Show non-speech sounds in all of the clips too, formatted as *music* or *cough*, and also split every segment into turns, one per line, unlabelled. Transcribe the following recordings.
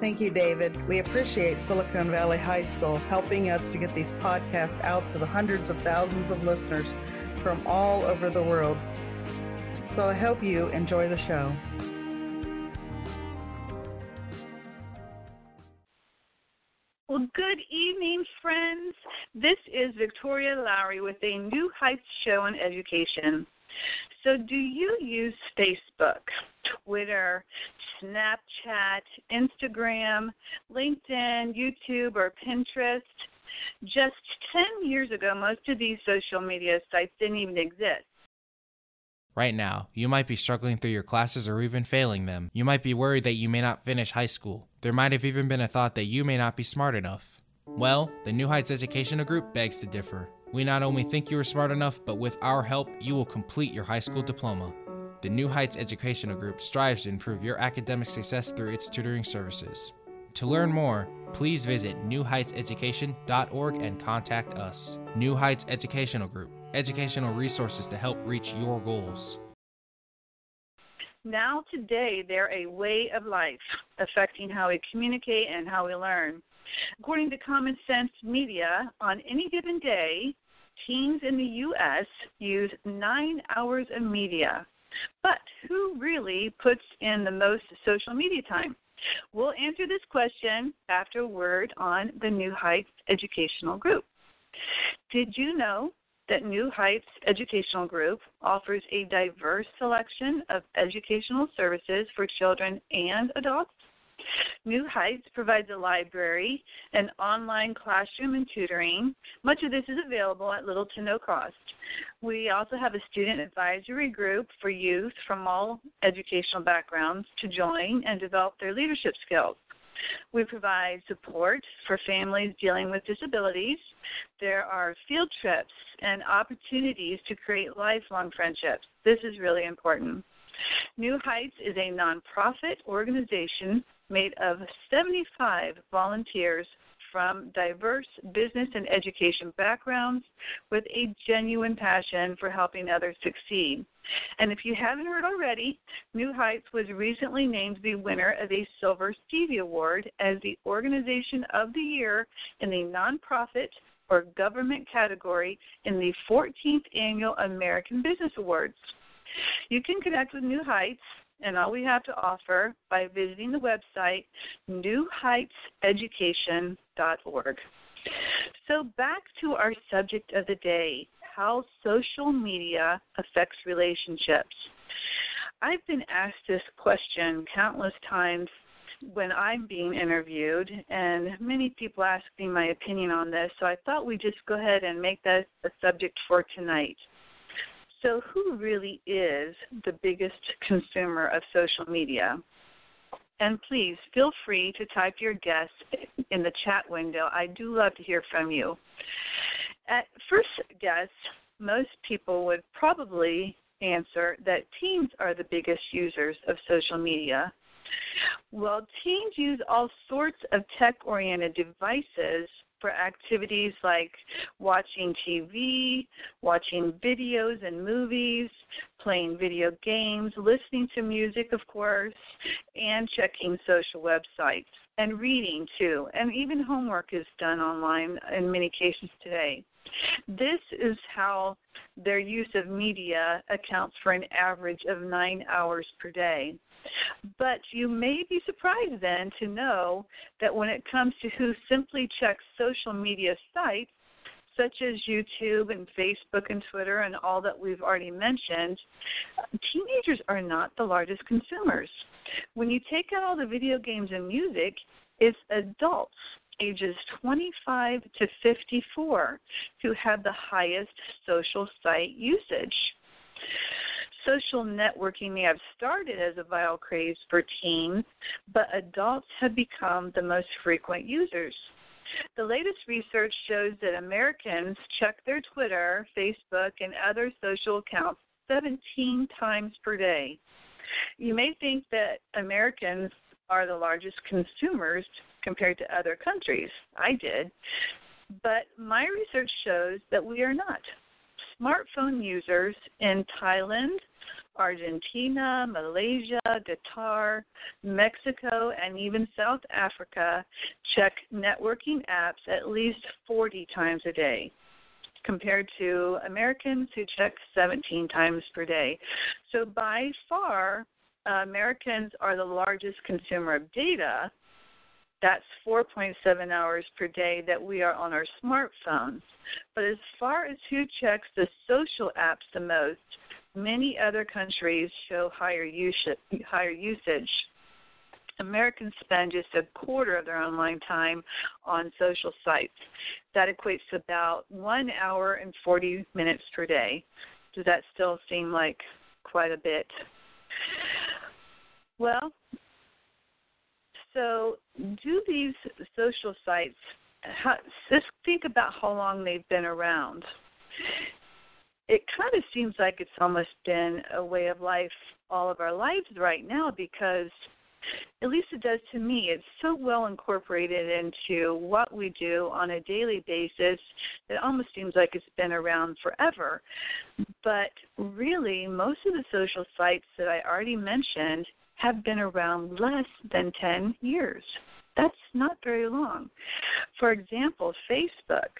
Thank you, David. We appreciate Silicon Valley High School helping us to get these podcasts out to the hundreds of thousands of listeners from all over the world. So I hope you enjoy the show.
Well, good evening, friends. This is Victoria Lowery with a New Heights show on education. So, do you use Facebook, Twitter, Snapchat, Instagram, LinkedIn, YouTube, or Pinterest? Just 10 years ago, most of these social media sites didn't even exist.
Right now, you might be struggling through your classes or even failing them. You might be worried that you may not finish high school. There might have even been a thought that you may not be smart enough. Well, the New Heights Educational Group begs to differ. We not only think you are smart enough, but with our help, you will complete your high school diploma. The New Heights Educational Group strives to improve your academic success through its tutoring services. To learn more, please visit newheightseducation.org and contact us. New Heights Educational Group, educational resources to help reach your goals.
Now, today, they're a way of life, affecting how we communicate and how we learn. According to Common Sense Media, on any given day, teens in the U.S. use nine hours of media. But who really puts in the most social media time? We'll answer this question after a word on the New Heights Educational Group. Did you know that New Heights Educational Group offers a diverse selection of educational services for children and adults? New Heights provides a library, an online classroom, and tutoring. Much of this is available at little to no cost. We also have a student advisory group for youth from all educational backgrounds to join and develop their leadership skills. We provide support for families dealing with disabilities. There are field trips and opportunities to create lifelong friendships. This is really important. New Heights is a nonprofit organization made of 75 volunteers from diverse business and education backgrounds with a genuine passion for helping others succeed. And if you haven't heard already, New Heights was recently named the winner of a Silver Stevie Award as the Organization of the Year in the Nonprofit or Government category in the 14th Annual American Business Awards. You can connect with New Heights and all we have to offer by visiting the website newheightseducation.org. So, back to our subject of the day how social media affects relationships. I've been asked this question countless times when I'm being interviewed, and many people ask me my opinion on this, so I thought we'd just go ahead and make that a subject for tonight. So, who really is the biggest consumer of social media? And please feel free to type your guess in the chat window. I do love to hear from you. At first guess, most people would probably answer that teens are the biggest users of social media. Well, teens use all sorts of tech oriented devices for activities like watching TV, watching videos and movies, playing video games, listening to music, of course, and checking social websites and reading too. And even homework is done online in many cases today. This is how their use of media accounts for an average of nine hours per day. But you may be surprised then to know that when it comes to who simply checks social media sites, such as YouTube and Facebook and Twitter and all that we've already mentioned, teenagers are not the largest consumers. When you take out all the video games and music, it's adults ages 25 to 54 who have the highest social site usage. social networking may have started as a viral craze for teens, but adults have become the most frequent users. The latest research shows that Americans check their Twitter, Facebook, and other social accounts 17 times per day. You may think that Americans are the largest consumers compared to other countries. I did. But my research shows that we are not. Smartphone users in Thailand, Argentina, Malaysia, Qatar, Mexico, and even South Africa check networking apps at least 40 times a day compared to Americans who check 17 times per day. So by far, uh, Americans are the largest consumer of data. That's 4.7 hours per day that we are on our smartphones. But as far as who checks the social apps the most, many other countries show higher usage. Higher usage. Americans spend just a quarter of their online time on social sites. That equates to about one hour and 40 minutes per day. Does that still seem like quite a bit? Well, so do these social sites, how, just think about how long they've been around. It kind of seems like it's almost been a way of life all of our lives right now because at least it does to me. It's so well incorporated into what we do on a daily basis that it almost seems like it's been around forever. But really, most of the social sites that I already mentioned have been around less than 10 years. That's not very long. For example, Facebook,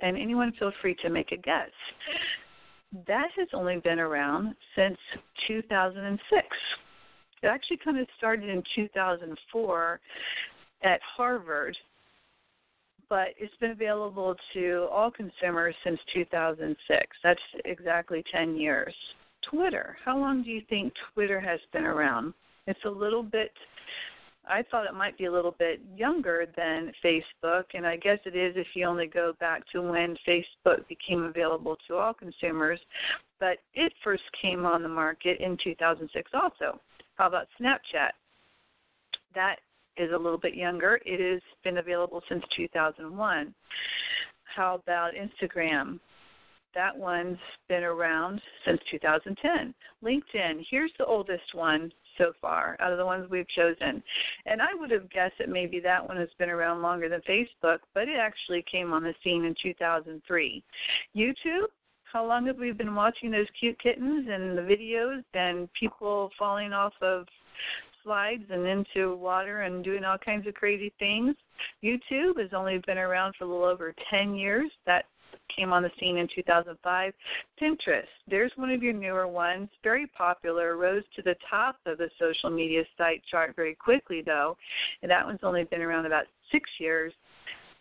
and anyone feel free to make a guess, that has only been around since 2006. It actually kind of started in 2004 at Harvard, but it's been available to all consumers since 2006. That's exactly 10 years. Twitter, how long do you think Twitter has been around? It's a little bit I thought it might be a little bit younger than Facebook, and I guess it is if you only go back to when Facebook became available to all consumers. But it first came on the market in 2006 also. How about Snapchat? That is a little bit younger. It has been available since 2001. How about Instagram? That one's been around since 2010. LinkedIn, here's the oldest one so far out of the ones we've chosen. And I would have guessed that maybe that one has been around longer than Facebook, but it actually came on the scene in 2003. YouTube, how long have we been watching those cute kittens and the videos and people falling off of slides and into water and doing all kinds of crazy things? YouTube has only been around for a little over 10 years. That came on the scene in 2005. Pinterest, there's one of your newer ones, very popular, rose to the top of the social media site chart very quickly, though, and that one's only been around about six years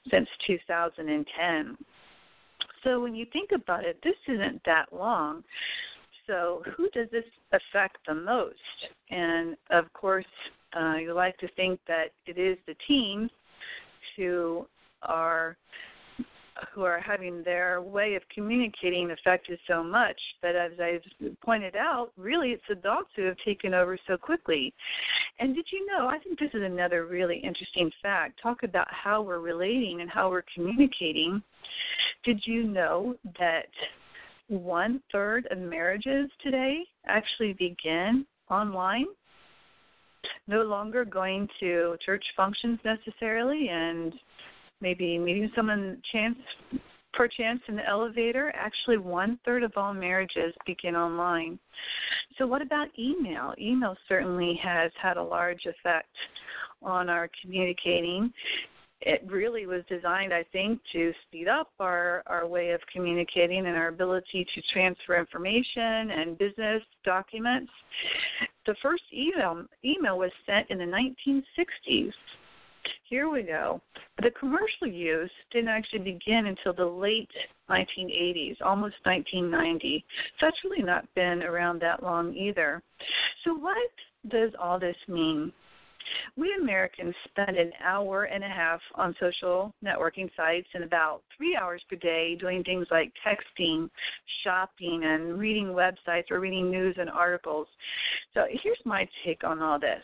since 2010. So when you think about it, this isn't that long. So who does this affect the most? And of course, uh, you like to think that it is the teens who are who are having their way of communicating affected so much that as I've pointed out, really it's adults who have taken over so quickly. And did you know, I think this is another really interesting fact. Talk about how we're relating and how we're communicating. Did you know that one third of marriages today actually begin online? No longer going to church functions necessarily and maybe meeting someone chance per chance in the elevator. Actually, one third of all marriages begin online. So, what about email? Email certainly has had a large effect on our communicating. It really was designed, I think, to speed up our, our way of communicating and our ability to transfer information and business documents. The first email, email was sent in the 1960s here we go. The commercial use didn't actually begin until the late 1980s, almost 1990. So that's really not been around that long either. So, what does all this mean? We Americans spend an hour and a half on social networking sites and about three hours per day doing things like texting, shopping, and reading websites or reading news and articles. So here's my take on all this.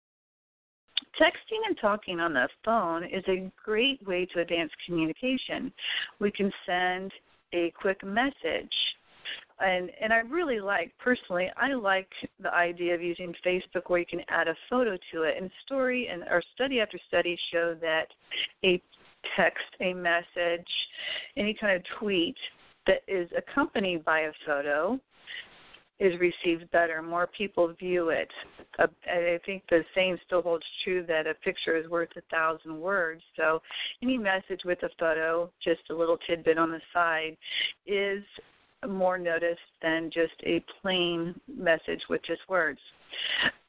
Texting and talking on the phone is a great way to advance communication. We can send a quick message. And and I really like personally I like the idea of using Facebook where you can add a photo to it. And story and or study after study show that a text, a message, any kind of tweet that is accompanied by a photo is received better. More people view it. Uh, I think the same still holds true that a picture is worth a thousand words. So any message with a photo, just a little tidbit on the side, is more noticed than just a plain message with just words.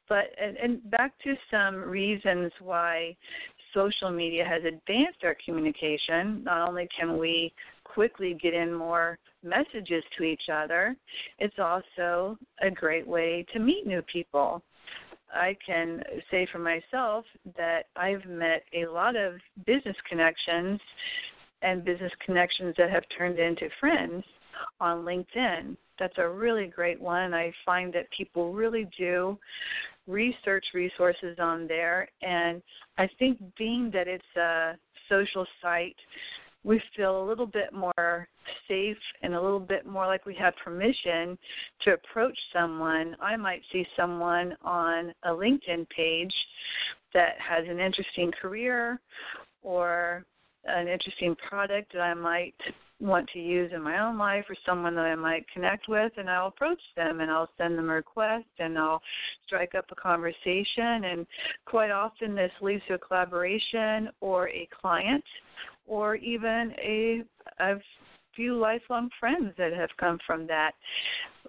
But and, and back to some reasons why social media has advanced our communication. Not only can we quickly get in more messages to each other, it's also a great way to meet new people. I can say for myself that I've met a lot of business connections and business connections that have turned into friends on LinkedIn. That's a really great one. I find that people really do research resources on there and I think being that it's a social site we feel a little bit more safe and a little bit more like we have permission to approach someone. I might see someone on a LinkedIn page that has an interesting career or an interesting product that I might want to use in my own life or someone that I might connect with and I'll approach them and I'll send them a request and I'll strike up a conversation and quite often this leads to a collaboration or a client or even a a few lifelong friends that have come from that.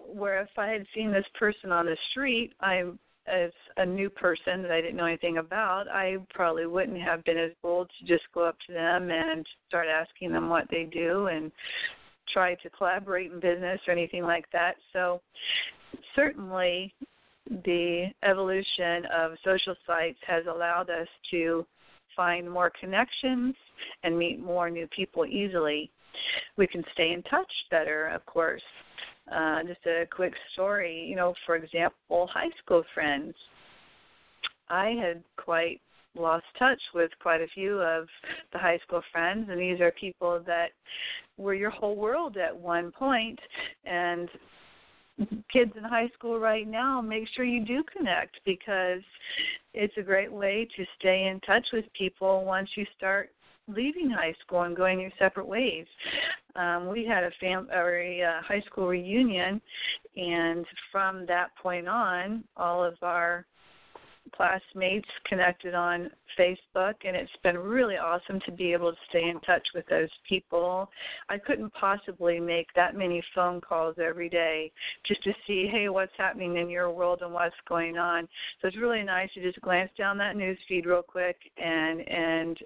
Where if I had seen this person on the street, I as a new person that I didn't know anything about, I probably wouldn't have been as bold to just go up to them and start asking them what they do and try to collaborate in business or anything like that. So certainly the evolution of social sites has allowed us to find more connections and meet more new people easily. We can stay in touch better, of course. Uh, just a quick story, you know, for example, high school friends. I had quite lost touch with quite a few of the high school friends, and these are people that were your whole world at one point, and kids in high school right now, make sure you do connect because it's a great way to stay in touch with people once you start leaving high school and going your separate ways. Um, we had a fam or a uh, high school reunion, and from that point on, all of our classmates connected on Facebook, and it's been really awesome to be able to stay in touch with those people. I couldn't possibly make that many phone calls every day just to see, hey, what's happening in your world and what's going on. So it's really nice to just glance down that news feed real quick and and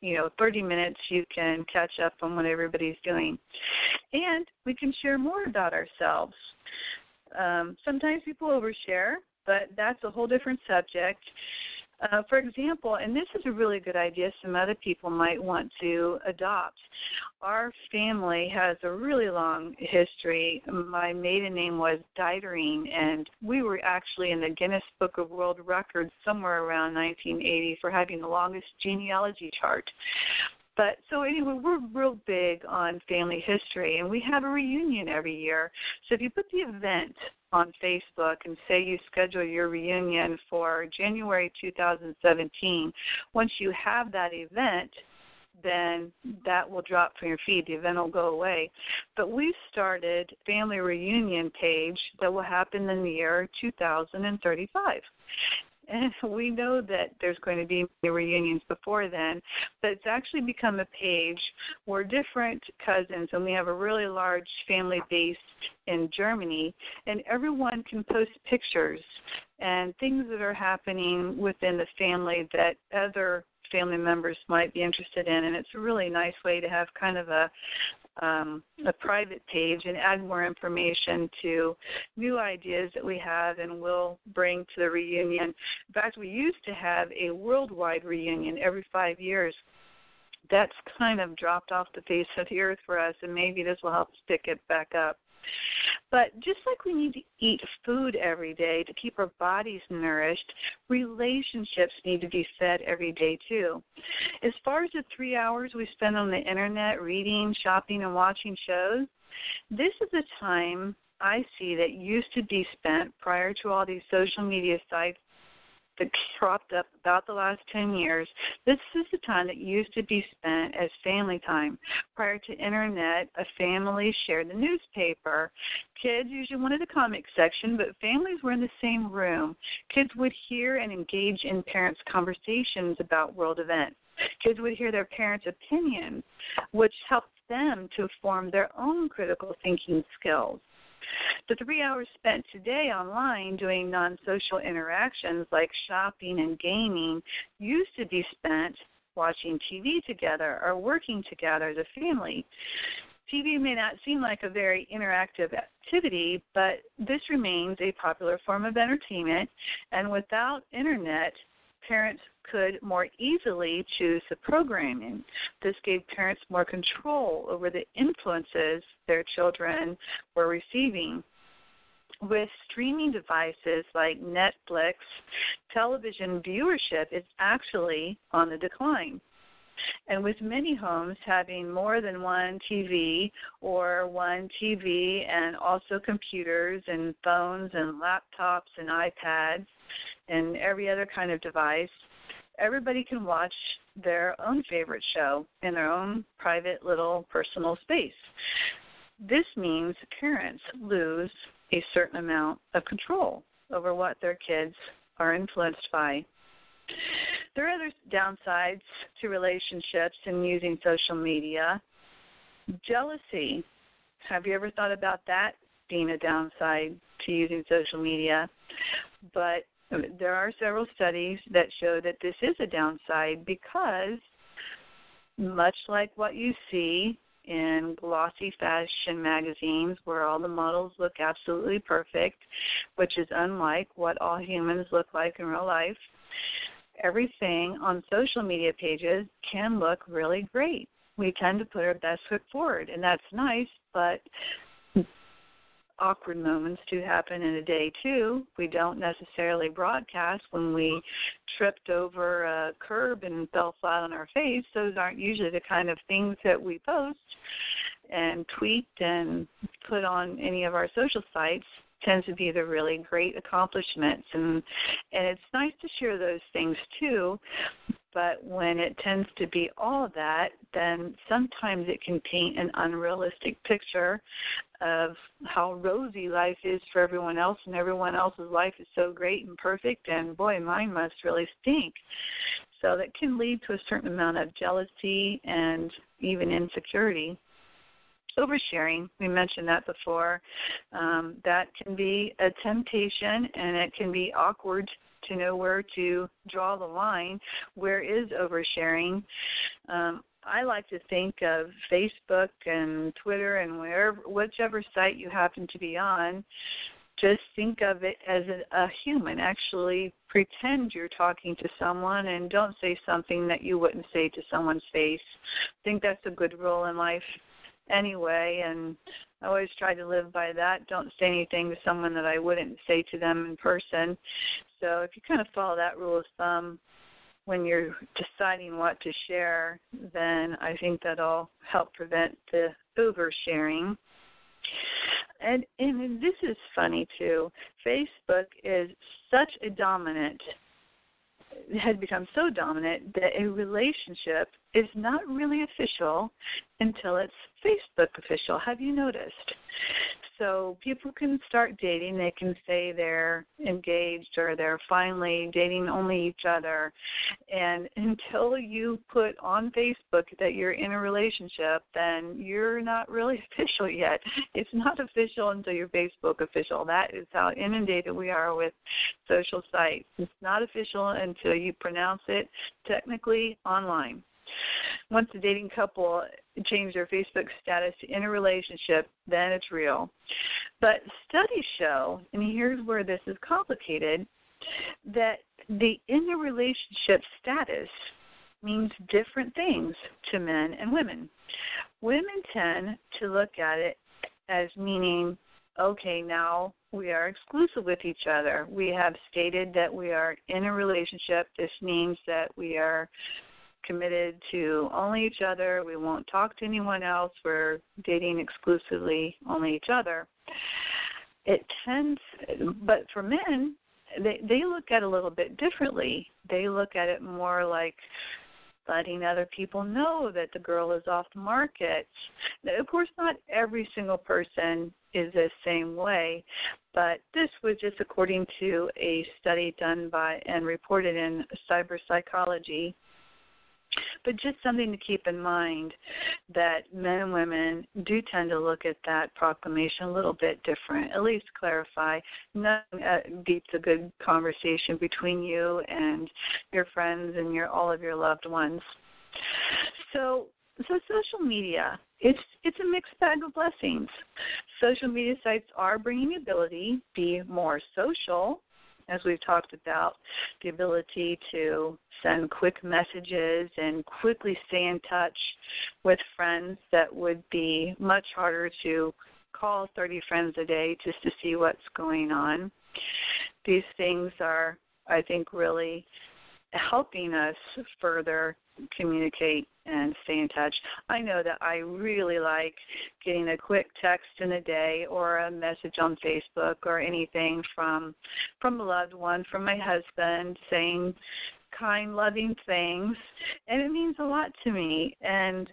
you know 30 minutes you can catch up on what everybody's doing and we can share more about ourselves um, sometimes people overshare but that's a whole different subject. Uh, for example, and this is a really good idea some other people might want to adopt. Our family has a really long history. My maiden name was Dieterine, and we were actually in the Guinness Book of World Records somewhere around 1980 for having the longest genealogy chart. But so anyway, we're real big on family history, and we have a reunion every year. So if you put the event on Facebook and say you schedule your reunion for January 2017, once you have that event, then that will drop from your feed. The event will go away. But we started family reunion page that will happen in the year 2035 and *laughs* we know that there's going to be reunions before then, but it's actually become a page. Where different cousins, and we have a really large family base in Germany, and everyone can post pictures and things that are happening within the family that other family members might be interested in and it's a really nice way to have kind of a um, a private page and add more information to new ideas that we have and will bring to the reunion. In fact, we used to have a worldwide reunion every five years. That's kind of dropped off the face of the earth for us, and maybe this will help pick it back up. But just like we need to eat food every day to keep our bodies nourished, relationships need to be fed every day too. As far as the three hours we spend on the internet reading, shopping, and watching shows, this is a time I see that used to be spent prior to all these social media sites that cropped up about the last 10 years, this is the time that used to be spent as family time. Prior to internet, a family shared the newspaper. Kids usually wanted the comic section, but families were in the same room. Kids would hear and engage in parents' conversations about world events. Kids would hear their parents' opinions, which helped them to form their own critical thinking skills. The three hours spent today online doing non social interactions like shopping and gaming used to be spent watching TV together or working together as a family. TV may not seem like a very interactive activity, but this remains a popular form of entertainment, and without internet, parents could more easily choose the programming. This gave parents more control over the influences their children were receiving. With streaming devices like Netflix, television viewership is actually on the decline. And with many homes having more than one TV or one TV and also computers and phones and laptops and iPads and every other kind of device, everybody can watch their own favorite show in their own private little personal space. This means parents lose a certain amount of control over what their kids are influenced by. There are other downsides to relationships and using social media. Jealousy. Have you ever thought about that being a downside to using social media? But there are several studies that show that this is a downside because, much like what you see in glossy fashion magazines where all the models look absolutely perfect, which is unlike what all humans look like in real life, everything on social media pages can look really great. We tend to put our best foot forward, and that's nice, but awkward moments do happen in a day too. We don't necessarily broadcast when we tripped over a curb and fell flat on our face. Those aren't usually the kind of things that we post and tweet and put on any of our social sites tends to be the really great accomplishments. And and it's nice to share those things too but when it tends to be all that then sometimes it can paint an unrealistic picture of how rosy life is for everyone else and everyone else's life is so great and perfect and boy mine must really stink. So that can lead to a certain amount of jealousy and even insecurity oversharing we mentioned that before um, that can be a temptation and it can be awkward to know where to draw the line where is oversharing um, I like to think of Facebook and Twitter and wherever, whichever site you happen to be on, just think of it as a, a human. Actually, pretend you're talking to someone and don't say something that you wouldn't say to someone's face. I think that's a good rule in life anyway, and I always try to live by that. Don't say anything to someone that I wouldn't say to them in person. So if you kind of follow that rule of thumb, when you're deciding what to share, then I think that'll help prevent the oversharing. And and this is funny too. Facebook is such a dominant has become so dominant that a relationship is not really official until it's Facebook official. Have you noticed? So people can start dating. They can say they're engaged or they're finally dating only each other. And until you put on Facebook that you're in a relationship, then you're not really *laughs* official yet. It's not official until you're Facebook official. That is how inundated we are with social sites. It's not official until you pronounce it technically online once the dating couple change their Facebook status to in a relationship, then it's real. But studies show, and here's where this is complicated, that the in a relationship status means different things to men and women. Women tend to look at it as meaning, okay, now we are exclusive with each other. We have stated that we are in a relationship. This means that we are committed to only each other. We won't talk to anyone else. We're dating exclusively only each other. It tends, but for men, they they look at it a little bit differently. They look at it more like letting other people know that the girl is off the market. Of course, not every single person is the same way, but this was just according to a study done by and reported in Cyber Psychology but just something to keep in mind that men and women do tend to look at that proclamation a little bit different. At least clarify. Nothing beats a good conversation between you and your friends and your all of your loved ones. So so social media it's it's a mixed bag of blessings social media sites are bringing the ability to be more social as we've talked about, the ability to send quick messages and quickly stay in touch with friends that would be much harder to call 30 friends a day just to see what's going on. These things are, I think, really helping us further communicate and stay in touch. I know that I really like getting a quick text in a day or a message on Facebook or anything from from a loved one, from my husband saying kind, loving things. And it means a lot to me and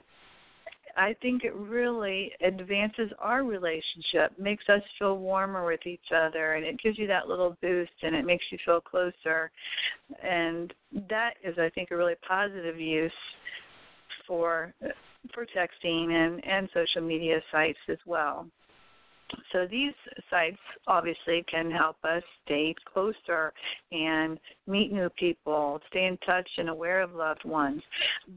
I think it really advances our relationship, makes us feel warmer with each other, and it gives you that little boost and it makes you feel closer. And that is, I think, a really positive use for for texting and, and social media sites as well. So these sites obviously can help us stay closer and meet new people, stay in touch and aware of loved ones.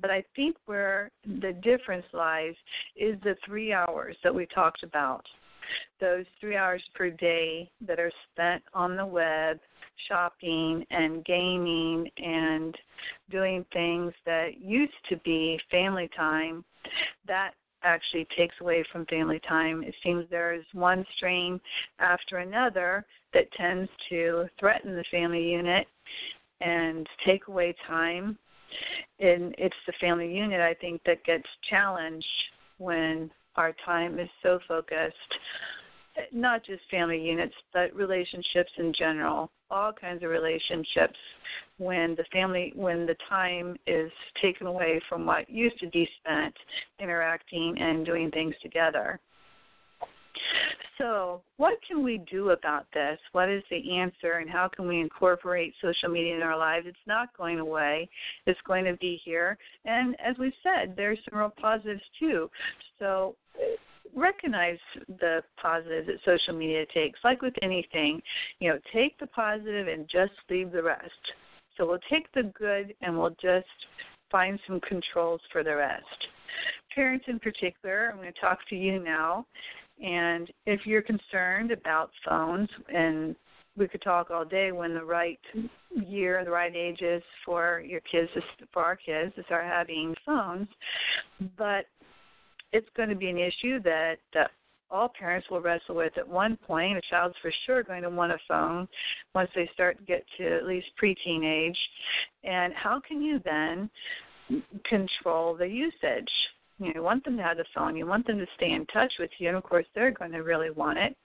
But I think where the difference lies is the three hours that we talked about. Those three hours per day that are spent on the web, shopping and gaming and doing things that used to be family time, that actually takes away from family time. It seems there's one strain after another that tends to threaten the family unit and take away time. And it's the family unit, I think, that gets challenged when our time is so focused not just family units, but relationships in general, all kinds of relationships when the family when the time is taken away from what used to be spent interacting and doing things together. So, what can we do about this? What is the answer, and how can we incorporate social media in our lives? It's not going away, it's going to be here. And as we said, there's some real positives too. So, recognize the positives that social media takes. Like with anything, you know, take the positive and just leave the rest. So we'll take the good and we'll just find some controls for the rest. Parents in particular, I'm going to talk to you now. And if you're concerned about phones, and we could talk all day when the right year, the right age is for your kids, for our kids to start having phones. But it's going to be an issue that, that all parents will wrestle with at one point. A child's for sure going to want a phone once they start to get to at least preteen age. And how can you then control the usage? You, know, you want them to have the phone, you want them to stay in touch with you, and of course they're going to really want it.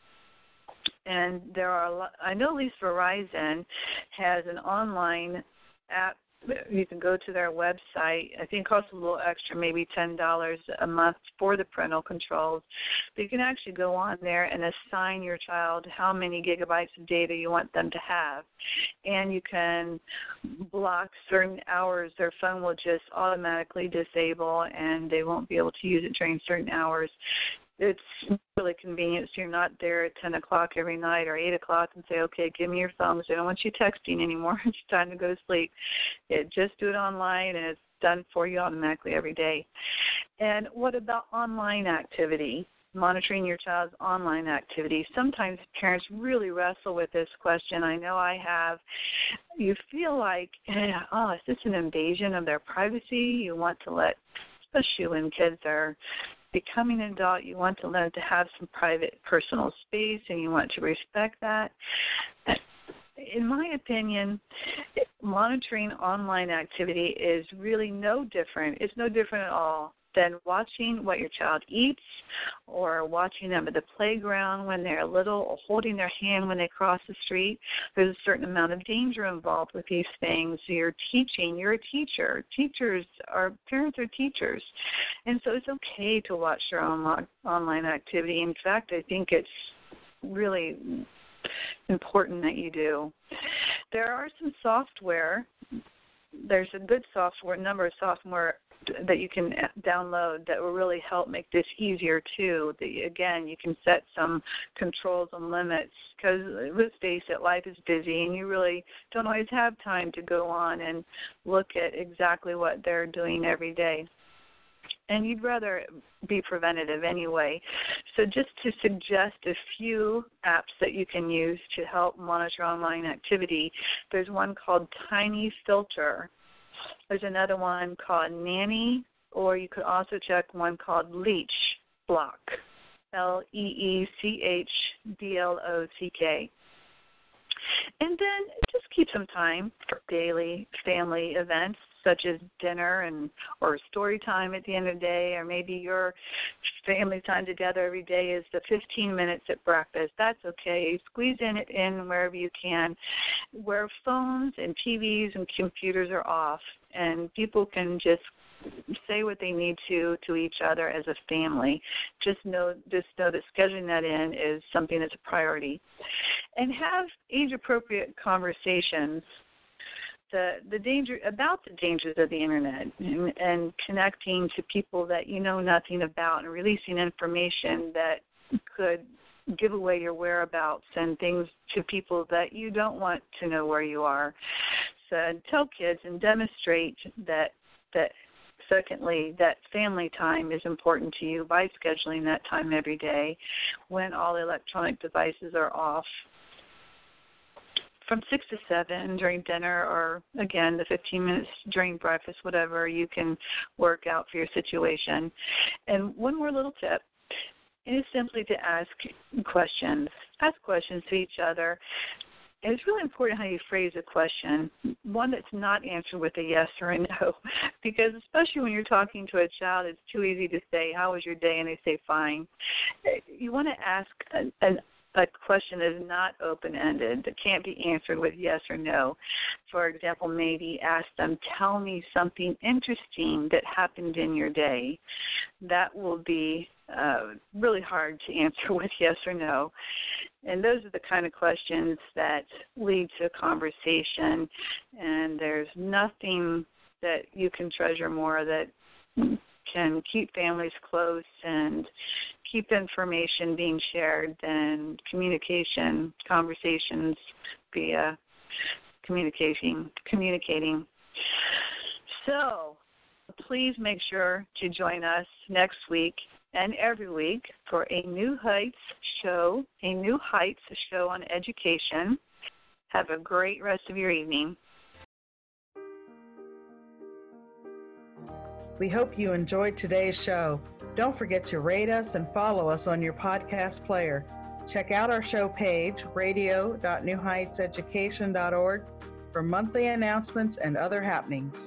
And there are, a lot, I know at least Verizon has an online app you can go to their website. I think it costs a little extra, maybe ten dollars a month for the parental controls. But you can actually go on there and assign your child how many gigabytes of data you want them to have, and you can block certain hours. Their phone will just automatically disable, and they won't be able to use it during certain hours it's really convenient so you're not there at 10 o'clock every night or 8 o'clock and say, okay, give me your because I don't want you texting anymore. *laughs* it's time to go to sleep. It, just do it online and it's done for you automatically every day. And what about online activity? Monitoring your child's online activity. Sometimes parents really wrestle with this question. I know I have. You feel like, *laughs* oh, is this an invasion of their privacy? You want to let, especially when kids are becoming an adult, you want to learn to have some private personal space and you want to respect that. In my opinion, monitoring online activity is really no different. It's no different at all than watching what your child eats or watching them at the playground when they're little or holding their hand when they cross the street. There's a certain amount of danger involved with these things. You're teaching, you're a teacher. Teachers are parents are teachers. And so it's okay to watch your own online activity. In fact, I think it's really important that you do. There are some software there's a good software number of software that you can uh, download that will really help make this easier too. Again, you can set some controls and limits because let's face it, life is busy and you really don't always have time to go on and look at exactly what they're doing every day. And you'd rather be preventative anyway. So, just to suggest a few apps that you can use to help monitor online activity, there's one called Tiny Filter there's another one called Nanny, or you could also check one called Leech Block. L E E C H B L O C K. And then just keep some time for daily family events such as dinner and or story time at the end of the day or maybe your family time together every day is the 15 minutes at breakfast that's okay squeeze in it in wherever you can where phones and TVs and computers are off and people can just say what they need to to each other as a family. Just know just know that scheduling that in is something that's a priority. And have age appropriate conversations the the danger about the dangers of the internet and, and connecting to people that you know nothing about and releasing information that could give away your whereabouts and things to people that you don't want to know where you are. So tell kids and demonstrate that that secondly that family time is important to you by scheduling that time every day when all electronic devices are off from six to seven during dinner or again the 15 minutes during breakfast whatever you can work out for your situation and one more little tip is simply to ask questions. Ask questions to each other. And it's really important how you phrase a question, one that's not answered with a yes or a no, *laughs* because especially when you're talking to a child, it's too easy to say, "How was your day?" and they say, "Fine." You want to ask an, an a question is not open ended, that can't be answered with yes or no. For example, maybe ask them, Tell me something interesting that happened in your day. That will be uh, really hard to *laughs* answer with yes or no. And those are the kind of questions that lead to a conversation. And there's nothing that you can treasure more that can keep families close and keep information being shared than communication, conversations via communicating communicating. So please make sure to join us next week and every week for a New Heights show, a New Heights show on education. Have a great rest of your evening.
We hope you enjoyed today's show. Don't forget to rate us and follow us on your podcast player. Check out our show page, radio.newheightseducation.org, for monthly announcements and other happenings.